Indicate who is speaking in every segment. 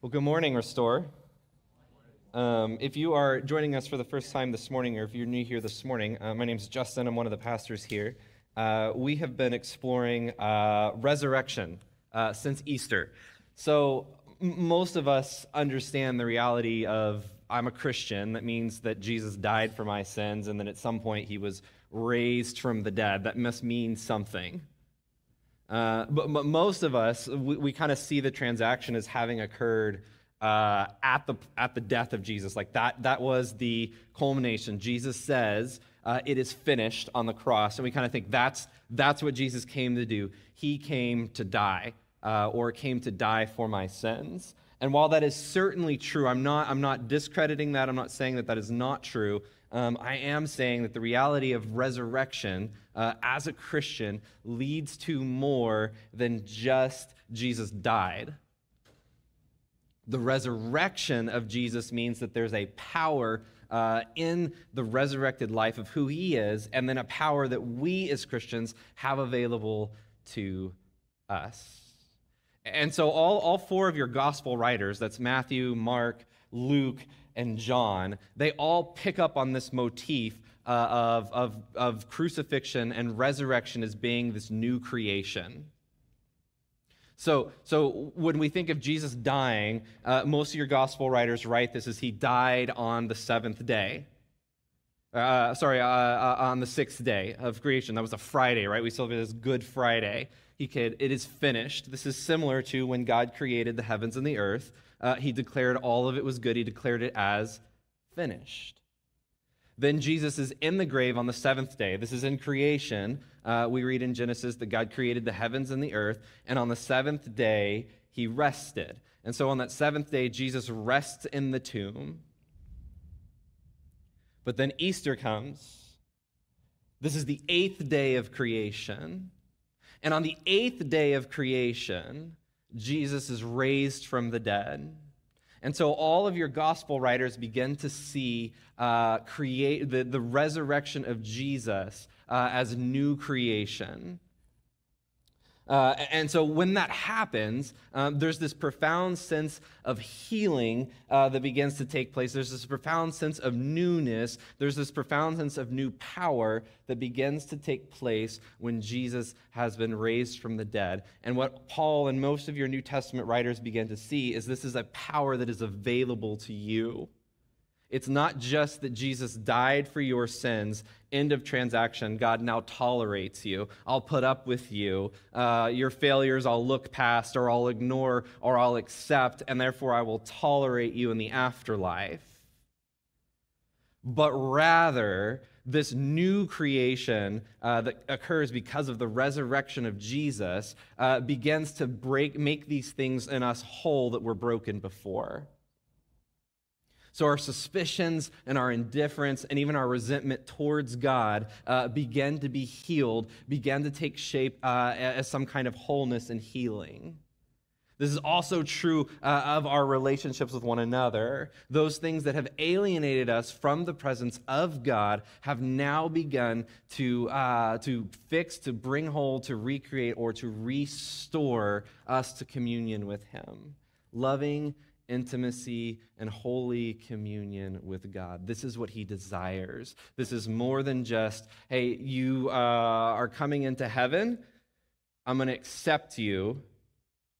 Speaker 1: Well, good morning, Restore. Um, if you are joining us for the first time this morning, or if you're new here this morning, uh, my name is Justin. I'm one of the pastors here. Uh, we have been exploring uh, resurrection uh, since Easter. So, m- most of us understand the reality of I'm a Christian. That means that Jesus died for my sins, and then at some point he was raised from the dead. That must mean something. Uh, but, but, most of us, we, we kind of see the transaction as having occurred uh, at, the, at the death of Jesus. Like that, that was the culmination. Jesus says, uh, It is finished on the cross. And we kind of think that's, that's what Jesus came to do. He came to die, uh, or came to die for my sins. And while that is certainly true, I'm not, I'm not discrediting that. I'm not saying that that is not true um, I am saying that the reality of resurrection uh, as a Christian leads to more than just Jesus died. The resurrection of Jesus means that there's a power uh, in the resurrected life of who he is, and then a power that we as Christians have available to us. And so, all, all four of your gospel writers that's Matthew, Mark, Luke, and John, they all pick up on this motif uh, of, of, of crucifixion and resurrection as being this new creation. So, so when we think of Jesus dying, uh, most of your gospel writers write this as he died on the seventh day. Uh, sorry, uh, uh, on the sixth day of creation. That was a Friday, right? We celebrate this Good Friday. He could, it is finished. This is similar to when God created the heavens and the earth uh, he declared all of it was good. He declared it as finished. Then Jesus is in the grave on the seventh day. This is in creation. Uh, we read in Genesis that God created the heavens and the earth, and on the seventh day, he rested. And so on that seventh day, Jesus rests in the tomb. But then Easter comes. This is the eighth day of creation. And on the eighth day of creation, Jesus is raised from the dead. And so all of your gospel writers begin to see uh, create the, the resurrection of Jesus uh, as new creation. Uh, and so when that happens, um, there's this profound sense of healing uh, that begins to take place. There's this profound sense of newness. There's this profound sense of new power that begins to take place when Jesus has been raised from the dead. And what Paul and most of your New Testament writers begin to see is this is a power that is available to you. It's not just that Jesus died for your sins, end of transaction. God now tolerates you. I'll put up with you. Uh, your failures I'll look past, or I'll ignore, or I'll accept, and therefore I will tolerate you in the afterlife. But rather, this new creation uh, that occurs because of the resurrection of Jesus uh, begins to break, make these things in us whole that were broken before. So our suspicions and our indifference and even our resentment towards God uh, began to be healed, began to take shape uh, as some kind of wholeness and healing. This is also true uh, of our relationships with one another. Those things that have alienated us from the presence of God have now begun to, uh, to fix, to bring whole, to recreate, or to restore us to communion with Him. Loving intimacy and holy communion with God. This is what he desires. This is more than just, hey, you uh, are coming into heaven. I'm going to accept you,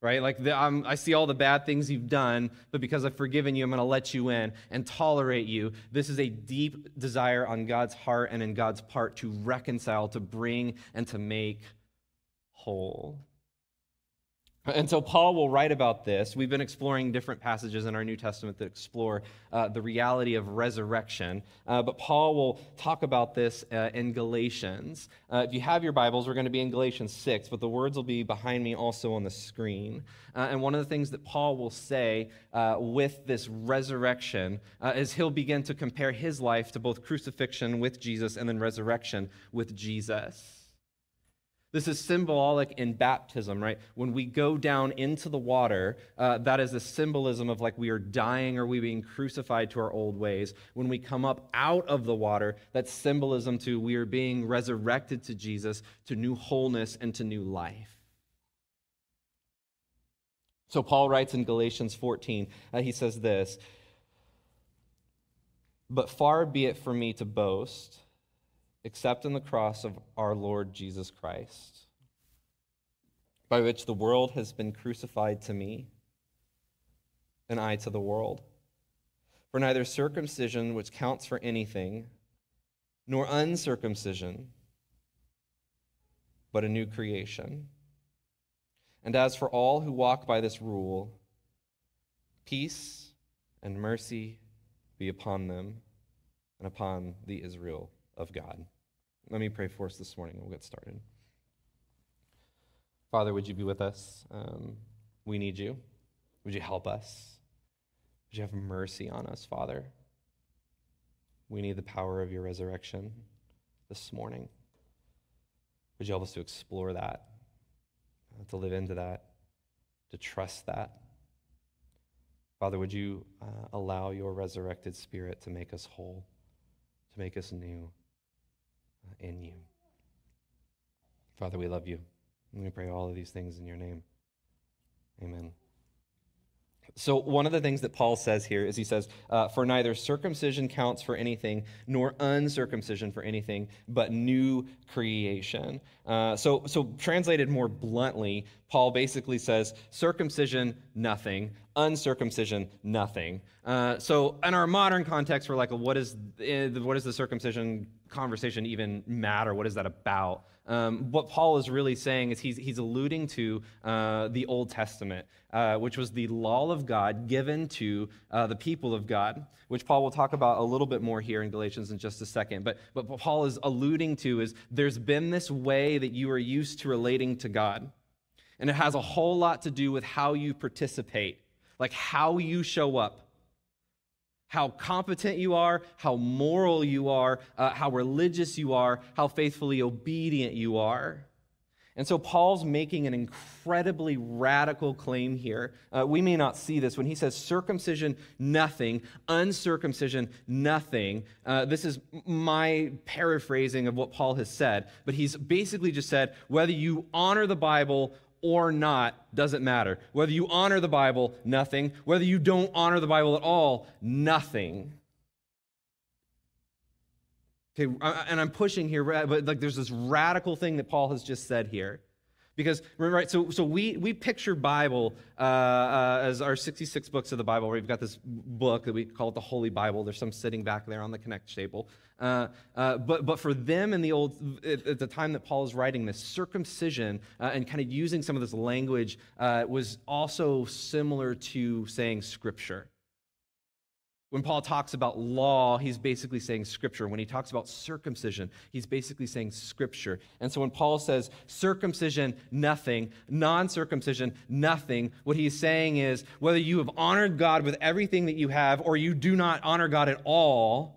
Speaker 1: right? Like, the, I see all the bad things you've done, but because I've forgiven you, I'm going to let you in and tolerate you. This is a deep desire on God's heart and in God's part to reconcile, to bring, and to make whole. And so Paul will write about this. We've been exploring different passages in our New Testament that explore uh, the reality of resurrection. Uh, but Paul will talk about this uh, in Galatians. Uh, if you have your Bibles, we're going to be in Galatians 6, but the words will be behind me also on the screen. Uh, and one of the things that Paul will say uh, with this resurrection is he'll begin to compare his life to both crucifixion with Jesus and then resurrection with Jesus. This is symbolic in baptism, right? When we go down into the water, uh, that is a symbolism of like we are dying or we being crucified to our old ways. When we come up out of the water, that's symbolism to we are being resurrected to Jesus, to new wholeness and to new life. So Paul writes in Galatians 14, uh, he says this But far be it from me to boast, except in the cross of our Lord Jesus Christ, by which the world has been crucified to me, and I to the world. For neither circumcision, which counts for anything, nor uncircumcision, but a new creation. And as for all who walk by this rule, peace and mercy be upon them and upon the Israel of God. Let me pray for us this morning and we'll get started. Father, would you be with us? Um, we need you. Would you help us? Would you have mercy on us, Father? We need the power of your resurrection this morning. Would you help us to explore that, uh, to live into that, to trust that? Father, would you uh, allow your resurrected spirit to make us whole, to make us new in you? Father, we love you. And we pray all of these things in your name. Amen. So, one of the things that Paul says here is he says, uh, For neither circumcision counts for anything, nor uncircumcision for anything, but new creation. Uh, so, so, translated more bluntly, Paul basically says, Circumcision, nothing. Uncircumcision, nothing. Uh, so, in our modern context, we're like, what, is, eh, what does the circumcision conversation even matter? What is that about? Um, what Paul is really saying is he's, he's alluding to uh, the Old Testament, uh, which was the law of God given to uh, the people of God, which Paul will talk about a little bit more here in Galatians in just a second. But, but what Paul is alluding to is there's been this way that you are used to relating to God, and it has a whole lot to do with how you participate, like how you show up how competent you are, how moral you are, uh, how religious you are, how faithfully obedient you are. And so Paul's making an incredibly radical claim here. Uh, we may not see this when he says circumcision, nothing, uncircumcision, nothing. Uh, this is my paraphrasing of what Paul has said, but he's basically just said whether you honor the Bible or not doesn't matter. Whether you honor the Bible, nothing. Whether you don't honor the Bible at all, nothing. Okay, and I'm pushing here, but like there's this radical thing that Paul has just said here. Because, remember, right, so, so we, we picture Bible uh, uh, as our 66 books of the Bible. Where we've got this book that we call it the Holy Bible. There's some sitting back there on the Connect table. Uh, uh, but, but for them in the old, at, at, the time that Paul is writing this, circumcision uh, and kind of using some of this language uh, was also similar to saying scripture. When Paul talks about law, he's basically saying scripture. When he talks about circumcision, he's basically saying scripture. And so when Paul says circumcision, nothing, non circumcision, nothing, what he's saying is whether you have honored God with everything that you have or you do not honor God at all,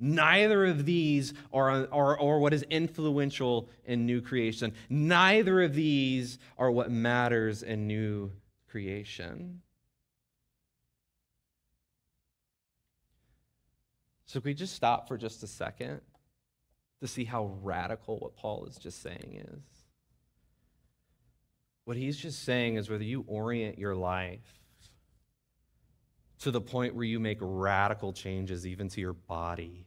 Speaker 1: Neither of these are, are, are, what is influential in new creation. Neither of these are what matters in new creation. So, can we just stop for just a second to see how radical what Paul is just saying is? What he's just saying is whether you orient your life to the point where you make radical changes even to your body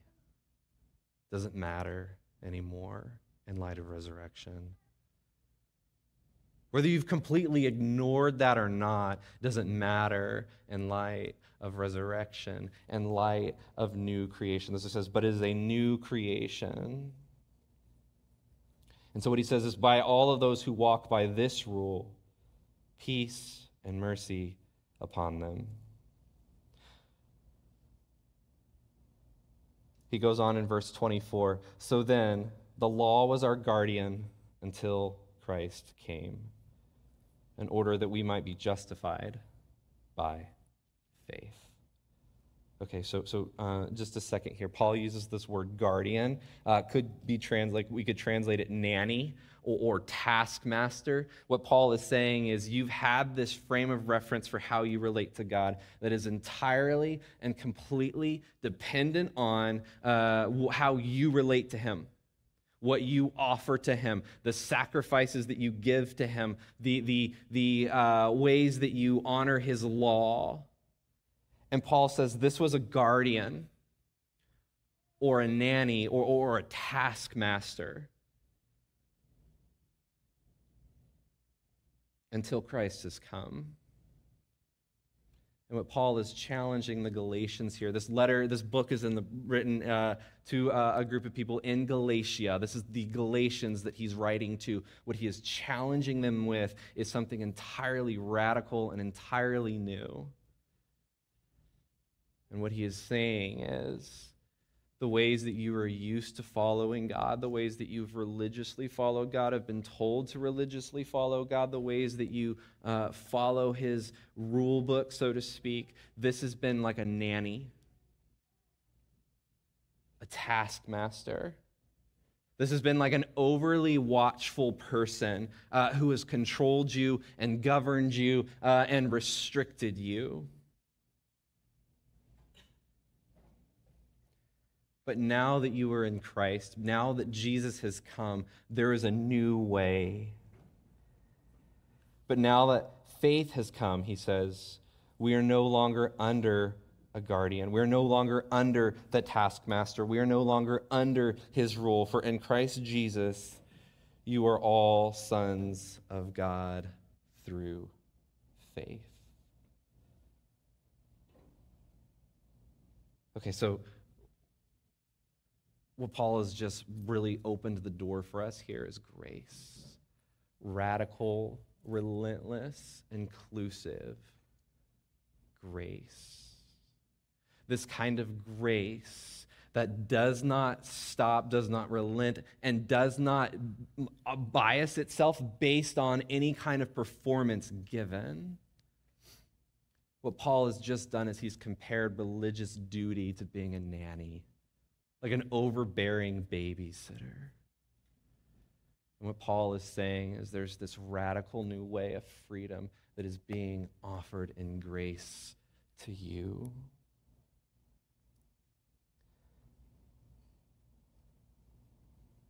Speaker 1: doesn't matter anymore in light of resurrection. Whether you've completely ignored that or not doesn't matter in light of resurrection and light of new creation. This says, but it is a new creation. And so what he says is, by all of those who walk by this rule, peace and mercy upon them. He goes on in verse 24 So then, the law was our guardian until Christ came in order that we might be justified by faith. Okay, so so uh, just a second here. Paul uses this word guardian. Uh, could be trans like we could translate it nanny or, or taskmaster. What Paul is saying is you've had this frame of reference for how you relate to God that is entirely and completely dependent on uh, how you relate to Him what you offer to him, the sacrifices that you give to him, the, the, the uh, ways that you honor his law. And Paul says this was a guardian or a nanny or, or a taskmaster until Christ has come. And what Paul is challenging the Galatians here, this letter, this book is in the, written uh, to uh, a group of people in Galatia. This is the Galatians that he's writing to. What he is challenging them with is something entirely radical and entirely new. And what he is saying is the ways that you are used to following God, the ways that you've religiously followed God, have been told to religiously follow God, the ways that you uh, follow His rule book, so to speak. This has been like a nanny, a taskmaster. This has been like an overly watchful person uh, who has controlled you and governed you uh, and restricted you. But now that you are in Christ, now that Jesus has come, there is a new way. But now that faith has come, he says, we are no longer under a guardian. We are no longer under the taskmaster. We are no longer under his rule. For in Christ Jesus, you are all sons of God through faith. Okay, so what Paul has just really opened the door for us here is grace. Radical, relentless, inclusive grace. This kind of grace that does not stop, does not relent, and does not bias itself based on any kind of performance given. What Paul has just done is he's compared religious duty to being a nanny like an overbearing babysitter. And what Paul is saying is there's this radical new way of freedom that is being offered in grace to you.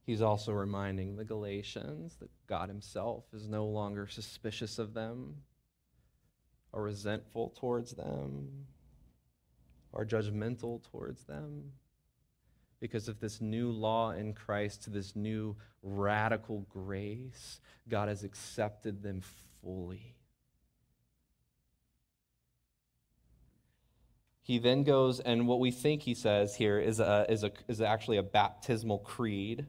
Speaker 1: He's also reminding the Galatians that God Himself is no longer suspicious of them or resentful towards them or judgmental towards them because of this new law in Christ, this new radical grace, God has accepted them fully. He then goes, and what we think he says here is, a, is, a, is actually a baptismal creed.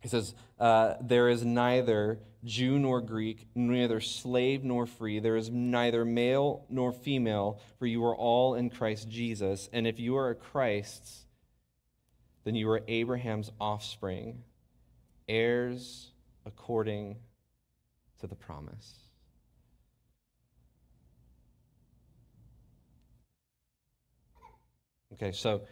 Speaker 1: He says, uh, There is neither Jew nor Greek, neither slave nor free. There is neither male nor female, for you are all in Christ Jesus. And if you are Christ's, then you are Abraham's offspring, heirs according to the promise. Okay, so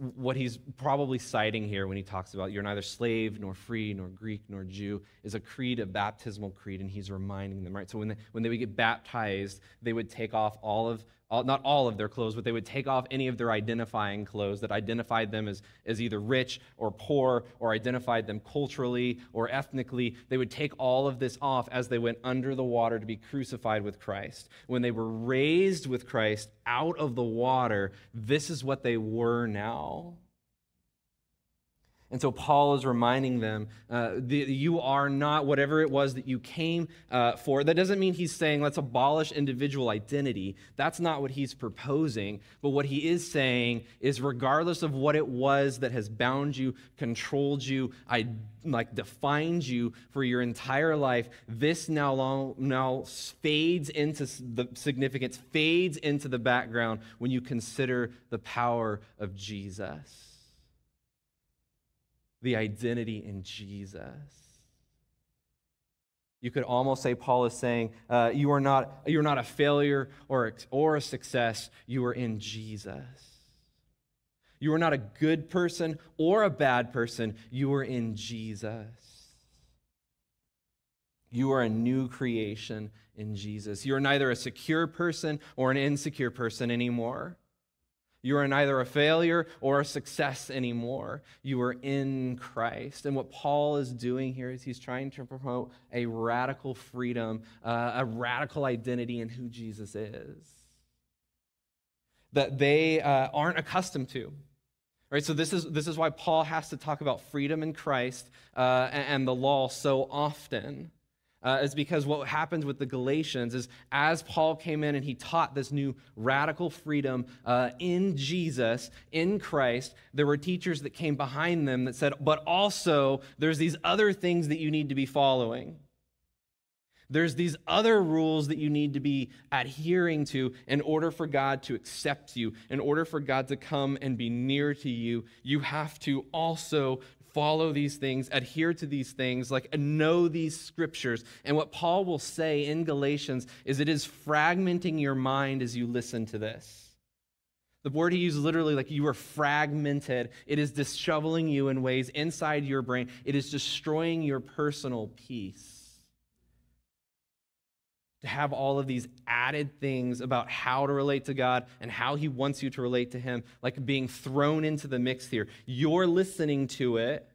Speaker 1: what he's probably citing here when he talks about you're neither slave nor free nor Greek nor Jew is a creed, a baptismal creed, and he's reminding them, right? So when they, when they would get baptized, they would take off all of all, not all of their clothes, but they would take off any of their identifying clothes that identified them as, as either rich or poor or identified them culturally or ethnically. They would take all of this off as they went under the water to be crucified with Christ. When they were raised with Christ out of the water, this is what they were now. And so Paul is reminding them, uh, the, you are not whatever it was that you came uh, for. That doesn't mean he's saying let's abolish individual identity. That's not what he's proposing. But what he is saying is, regardless of what it was that has bound you, controlled you, I like defined you for your entire life, this now long, now fades into the significance, fades into the background when you consider the power of Jesus the identity in Jesus. You could almost say Paul is saying, uh, you are not, you're not a failure or, or a success, you are in Jesus. You are not a good person or a bad person, you are in Jesus. You are a new creation in Jesus. You are neither a secure person or an insecure person anymore. You are neither a failure or a success anymore. You are in Christ. And what Paul is doing here is he's trying to promote a radical freedom, uh, a radical identity in who Jesus is that they uh, aren't accustomed to. Right, so this is, this is why Paul has to talk about freedom in Christ uh, and, and the law so often uh, is because what happens with the Galatians is as Paul came in and he taught this new radical freedom uh, in Jesus, in Christ, there were teachers that came behind them that said, but also there's these other things that you need to be following. There's these other rules that you need to be adhering to in order for God to accept you, in order for God to come and be near to you. You have to also follow these things, adhere to these things, like know these scriptures. And what Paul will say in Galatians is it is fragmenting your mind as you listen to this. The word he uses literally like you are fragmented. It is disheveling you in ways inside your brain. It is destroying your personal peace. To have all of these added things about how to relate to God and how he wants you to relate to him, like being thrown into the mix here. You're listening to it,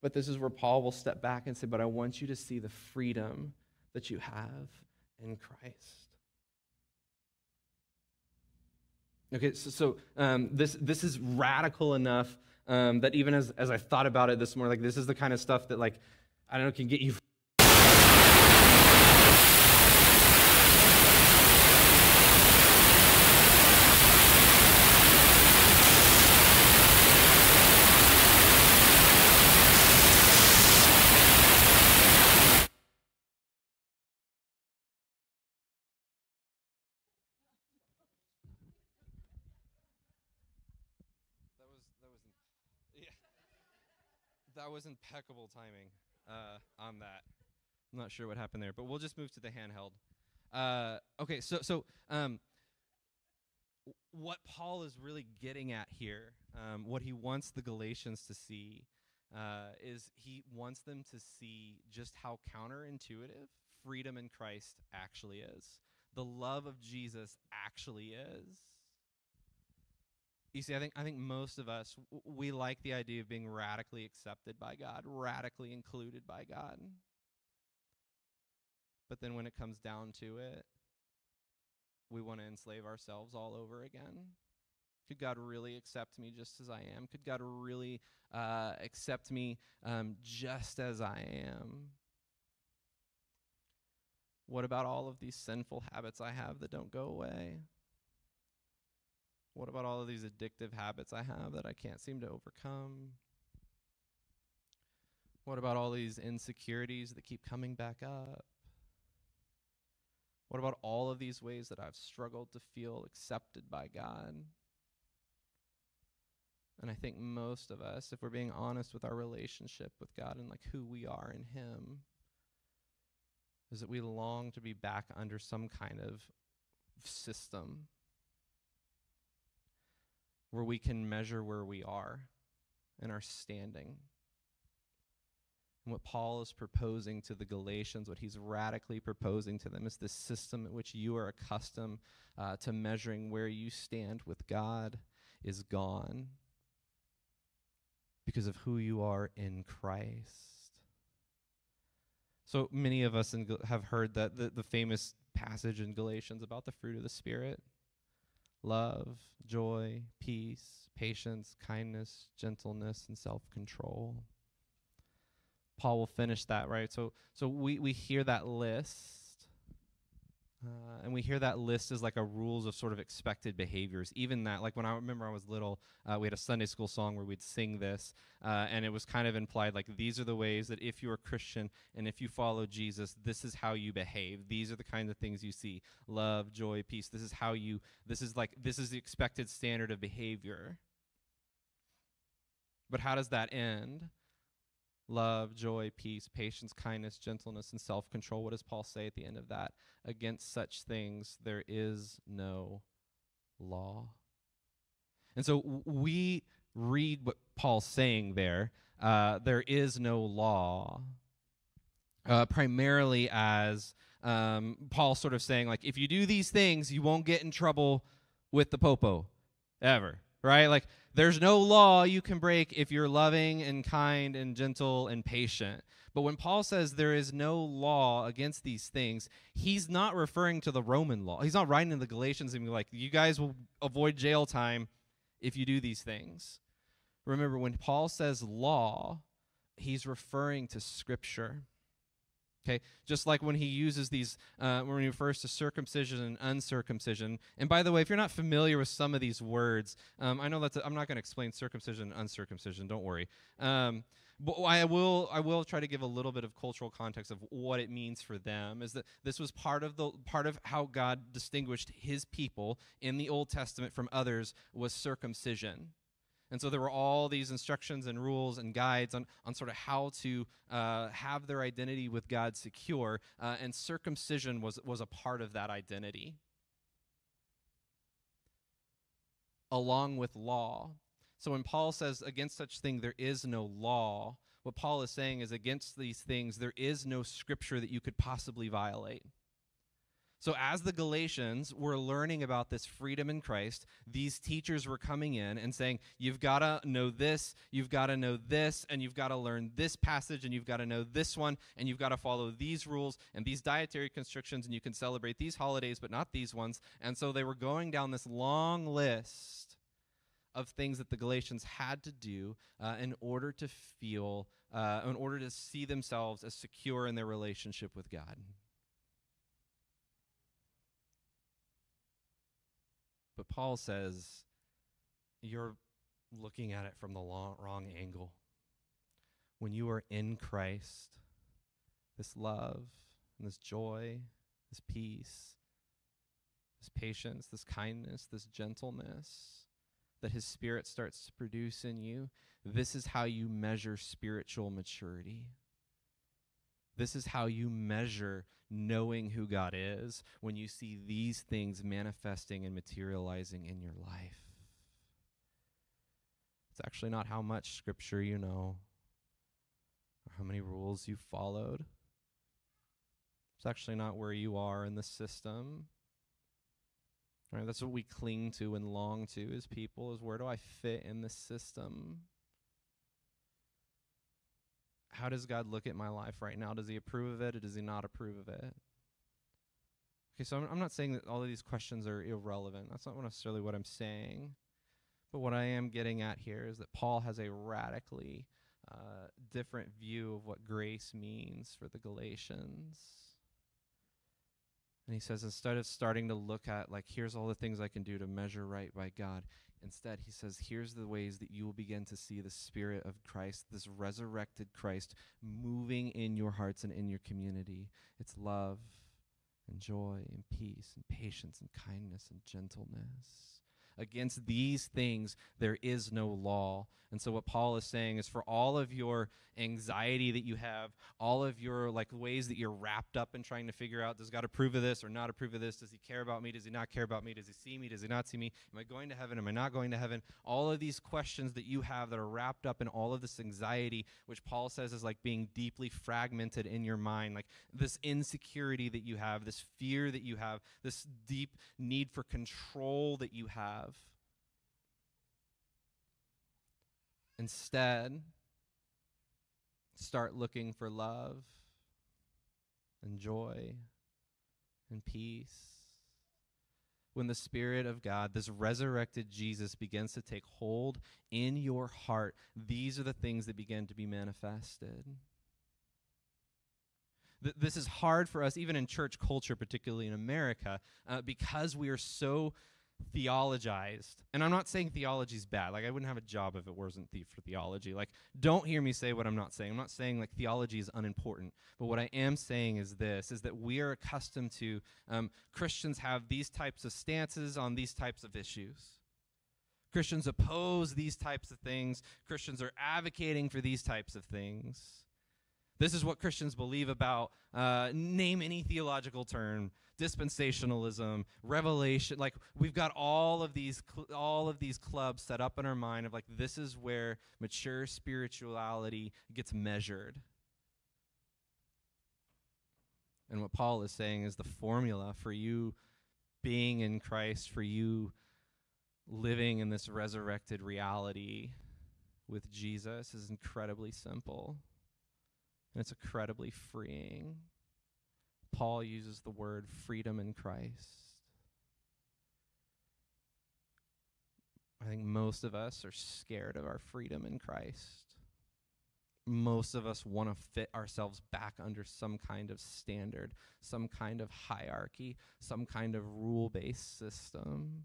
Speaker 1: but this is where Paul will step back and say, But I want you to see the freedom that you have in Christ. Okay, so, so um, this, this is radical enough um, that even as, as I thought about it this morning, like this is the kind of stuff that, like, I don't know, can get you that was impeccable timing uh, on that. I'm not sure what happened there, but we'll just move to the handheld. Uh, okay, so so um, what Paul is really getting at here, um, what he wants the Galatians to see, uh, is he wants them to see just how counterintuitive freedom in Christ actually is. The love of Jesus actually is. You see, I think I think most of us we like the idea of being radically accepted by God, radically included by God. But then when it comes down to it, we want to enslave ourselves all over again. Could God really accept me just as I am? Could God really uh, accept me um, just as I am? What about all of these sinful habits I have that don't go away? What about all of these addictive habits I have that I can't seem to overcome? What about all these insecurities that keep coming back up? What about all of these ways that I've struggled to feel accepted by God? And I think most of us, if we're being honest with our relationship with God and like who we are in Him, is that we long to be back under some kind of system where we can measure where we are and our standing. And what Paul is proposing to the Galatians, what he's radically proposing to them, is this system in which you are accustomed uh, to measuring where you stand with God is gone because of who you are in Christ. So many of us have heard that the, the famous passage in Galatians about the fruit of the Spirit love, joy, peace, patience, kindness, gentleness, and self control. Paul will finish that, right? So, so we, we hear that list uh, and we hear that list as like a rules of sort of expected behaviors. Even that, like when I remember I was little, uh, we had a Sunday school song where we'd sing this, uh, and it was kind of implied like these are the ways that if you're a Christian and if you follow Jesus, this is how you behave. These are the kinds of things you see: love, joy, peace. This is how you. This is like this is the expected standard of behavior. But how does that end? Love, joy, peace, patience, kindness, gentleness, and self control. What does Paul say at the end of that? Against such things there is no law. And so we read what Paul's saying there. Uh, there is no law, uh, primarily as um, Paul sort of saying, like, if you do these things, you won't get in trouble with the popo ever, right? Like there's no law you can break if you're loving and kind and gentle and patient. But when Paul says there is no law against these things, he's not referring to the Roman law. He's not writing to the Galatians and be like, you guys will avoid jail time if you do these things. Remember, when Paul says law, he's referring to Scripture. Okay, just like when he uses these, uh, when he refers to circumcision and uncircumcision. And by the way, if you're not familiar with some of these words, um, I know that's. i am not going to explain circumcision and uncircumcision. Don't worry. Um, but I will. I will try to give a little bit of cultural context of what it means for them. Is that this was part of the part of how God distinguished His people in the Old Testament from others was circumcision. And so there were all these instructions and rules and guides on, on sort of how to uh, have their identity with God secure, uh, and circumcision was, was a part of that identity. Along with law. So when Paul says, against such thing there is no law, what Paul is saying is, against these things there is no scripture that you could possibly violate. So, as the Galatians were learning about this freedom in Christ, these teachers were coming in and saying, You've got to know this, you've got to know this, and you've got to learn this passage, and you've got to know this one, and you've got to follow these rules and these dietary constrictions, and you can celebrate these holidays, but not these ones. And so they were going down this long list of things that the Galatians had to do uh, in order to feel, uh, in order to see themselves as secure in their relationship with God. But Paul says, you're looking at it from the long, wrong angle. When you are in Christ, this love and this joy, this peace, this patience, this kindness, this gentleness that his spirit starts to produce in you, this is how you measure spiritual maturity. This is how you measure knowing who God is when you see these things manifesting and materializing in your life. It's actually not how much scripture you know or how many rules you've followed. It's actually not where you are in the system. Right, that's what we cling to and long to as people is where do I fit in the system? How does God look at my life right now? Does he approve of it or does he not approve of it? Okay, so I'm, I'm not saying that all of these questions are irrelevant. That's not necessarily what I'm saying. But what I am getting at here is that Paul has a radically uh, different view of what grace means for the Galatians. And he says, instead of starting to look at, like, here's all the things I can do to measure right by God, Instead, he says, here's the ways that you will begin to see the Spirit of Christ, this resurrected Christ, moving in your hearts and in your community. It's love and joy and peace and patience and kindness and gentleness. Against these things, there is no law. And so, what Paul is saying is for all of your anxiety that you have, all of your like ways that you're wrapped up in trying to figure out does God approve of this or not approve of this? Does he care about me? Does he not care about me? Does he see me? Does he not see me? Am I going to heaven? Am I not going to heaven? All of these questions that you have that are wrapped up in all of this anxiety, which Paul says is like being deeply fragmented in your mind, like this insecurity that you have, this fear that you have, this deep need for control that you have Instead, start looking for love and joy and peace. When the Spirit of God, this resurrected Jesus, begins to take hold in your heart, these are the things that begin to be manifested. Th- this is hard for us, even in church culture, particularly in America, uh, because we are so theologized. And I'm not saying theology is bad. Like I wouldn't have a job if it wasn't the- for theology. Like don't hear me say what I'm not saying. I'm not saying like theology is unimportant. But what I am saying is this is that we are accustomed to um, Christians have these types of stances on these types of issues. Christians oppose these types of things. Christians are advocating for these types of things. This is what Christians believe about uh, name any theological term dispensationalism, revelation. Like we've got all of these cl- all of these clubs set up in our mind of like this is where mature spirituality gets measured. And what Paul is saying is the formula for you being in Christ, for you living in this resurrected reality with Jesus is incredibly simple and it's incredibly freeing. Paul uses the word freedom in Christ. I think most of us are scared of our freedom in Christ. Most of us want to fit ourselves back under some kind of standard, some kind of hierarchy, some kind of rule based system.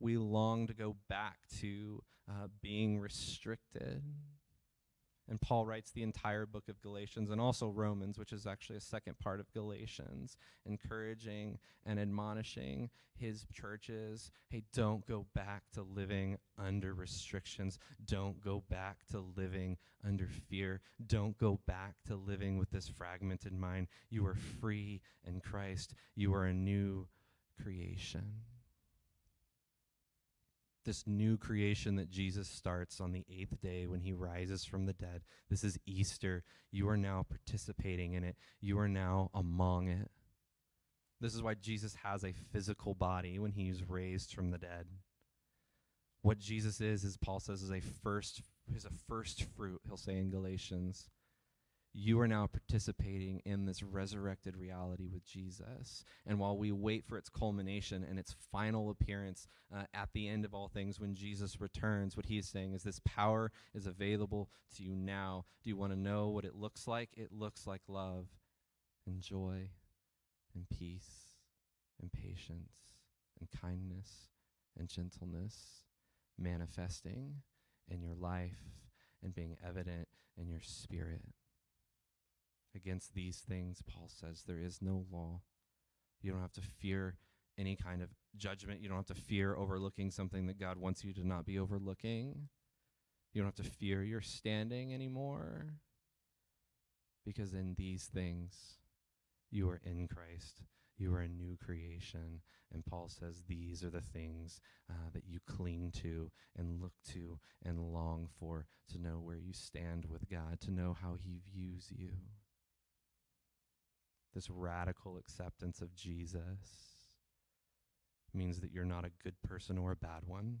Speaker 1: We long to go back to uh, being restricted. And Paul writes the entire book of Galatians and also Romans, which is actually a second part of Galatians, encouraging and admonishing his churches hey, don't go back to living under restrictions. Don't go back to living under fear. Don't go back to living with this fragmented mind. You are free in Christ, you are a new creation this new creation that Jesus starts on the eighth day when he rises from the dead. This is Easter. You are now participating in it, you are now among it. This is why Jesus has a physical body when he's raised from the dead. What Jesus is, as Paul says, is a first is a first fruit, he'll say in Galatians you are now participating in this resurrected reality with Jesus. And while we wait for its culmination and its final appearance uh, at the end of all things when Jesus returns, what he is saying is this power is available to you now. Do you want to know what it looks like? It looks like love and joy and peace and patience and kindness and gentleness manifesting in your life and being evident in your spirit. Against these things, Paul says, there is no law. You don't have to fear any kind of judgment. You don't have to fear overlooking something that God wants you to not be overlooking. You don't have to fear your standing anymore. Because in these things, you are in Christ. You are a new creation. And Paul says these are the things uh, that you cling to and look to and long for to know where you stand with God, to know how he views you this radical acceptance of Jesus means that you're not a good person or a bad one.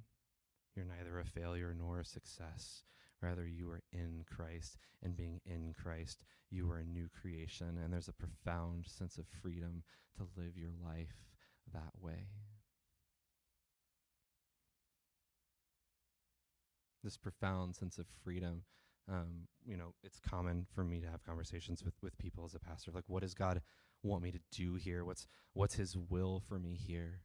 Speaker 1: You're neither a failure nor a success. Rather, you are in Christ, and being in Christ, you are a new creation, and there's a profound sense of freedom to live your life that way. This profound sense of freedom um, you know, it's common for me to have conversations with, with people as a pastor, like, what does God want me to do here? What's what's His will for me here?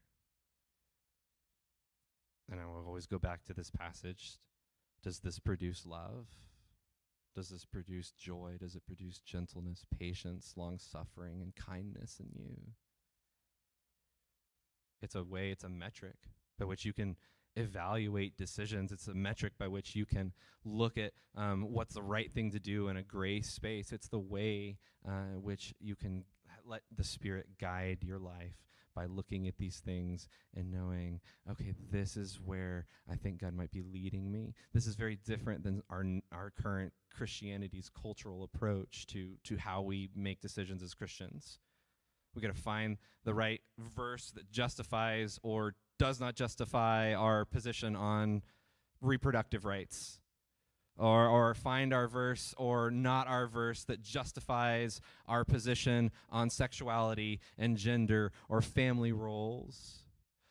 Speaker 1: And I will always go back to this passage. Does this produce love? Does this produce joy? Does it produce gentleness, patience, long suffering, and kindness in you? It's a way, it's a metric by which you can evaluate decisions. It's a metric by which you can look at um, what's the right thing to do in a gray space. It's the way uh, which you can let the Spirit guide your life by looking at these things and knowing, okay, this is where I think God might be leading me. This is very different than our our current Christianity's cultural approach to to how we make decisions as Christians. We got to find the right verse that justifies or does not justify our position on reproductive rights. Or, or find our verse or not our verse that justifies our position on sexuality and gender or family roles.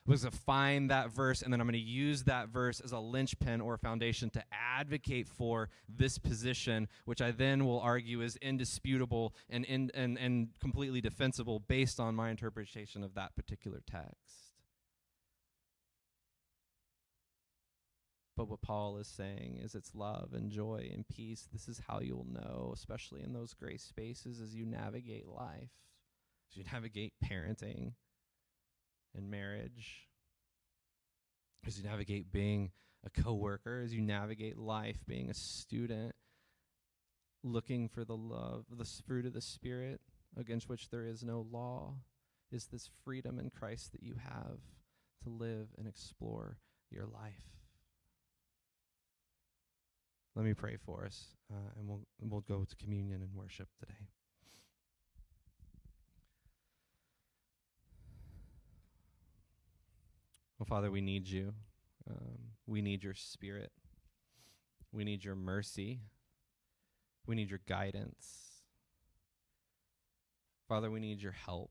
Speaker 1: Was to find that verse, and then I'm going to use that verse as a linchpin or foundation to advocate for this position, which I then will argue is indisputable and, in, and, and completely defensible based on my interpretation of that particular text. But what Paul is saying is it's love and joy and peace. This is how you'll know, especially in those gray spaces as you navigate life, as you navigate parenting and marriage, as you navigate being a coworker, as you navigate life, being a student, looking for the love, the fruit of the Spirit against which there is no law, is this freedom in Christ that you have to live and explore your life. Let me pray for us, uh, and we'll, we'll go to communion and worship today. Well, Father, we need you. Um, we need your spirit. We need your mercy. We need your guidance. Father, we need your help.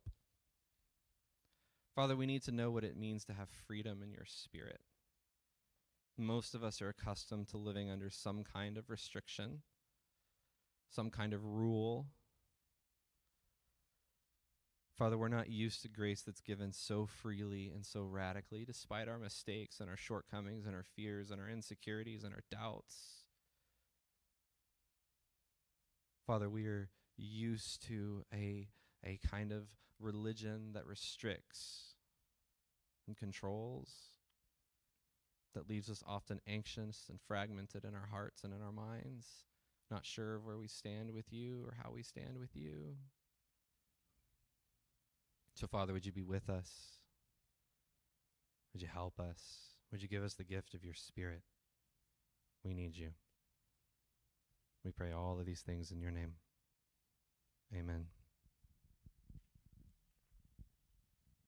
Speaker 1: Father, we need to know what it means to have freedom in your spirit. Most of us are accustomed to living under some kind of restriction, some kind of rule. Father, we're not used to grace that's given so freely and so radically, despite our mistakes and our shortcomings and our fears and our insecurities and our doubts. Father, we are used to a a kind of religion that restricts and controls, that leaves us often anxious and fragmented in our hearts and in our minds, not sure of where we stand with you or how we stand with you. So, Father, would you be with us? Would you help us? Would you give us the gift of your Spirit? We need you. We pray all of these things in your name. Amen.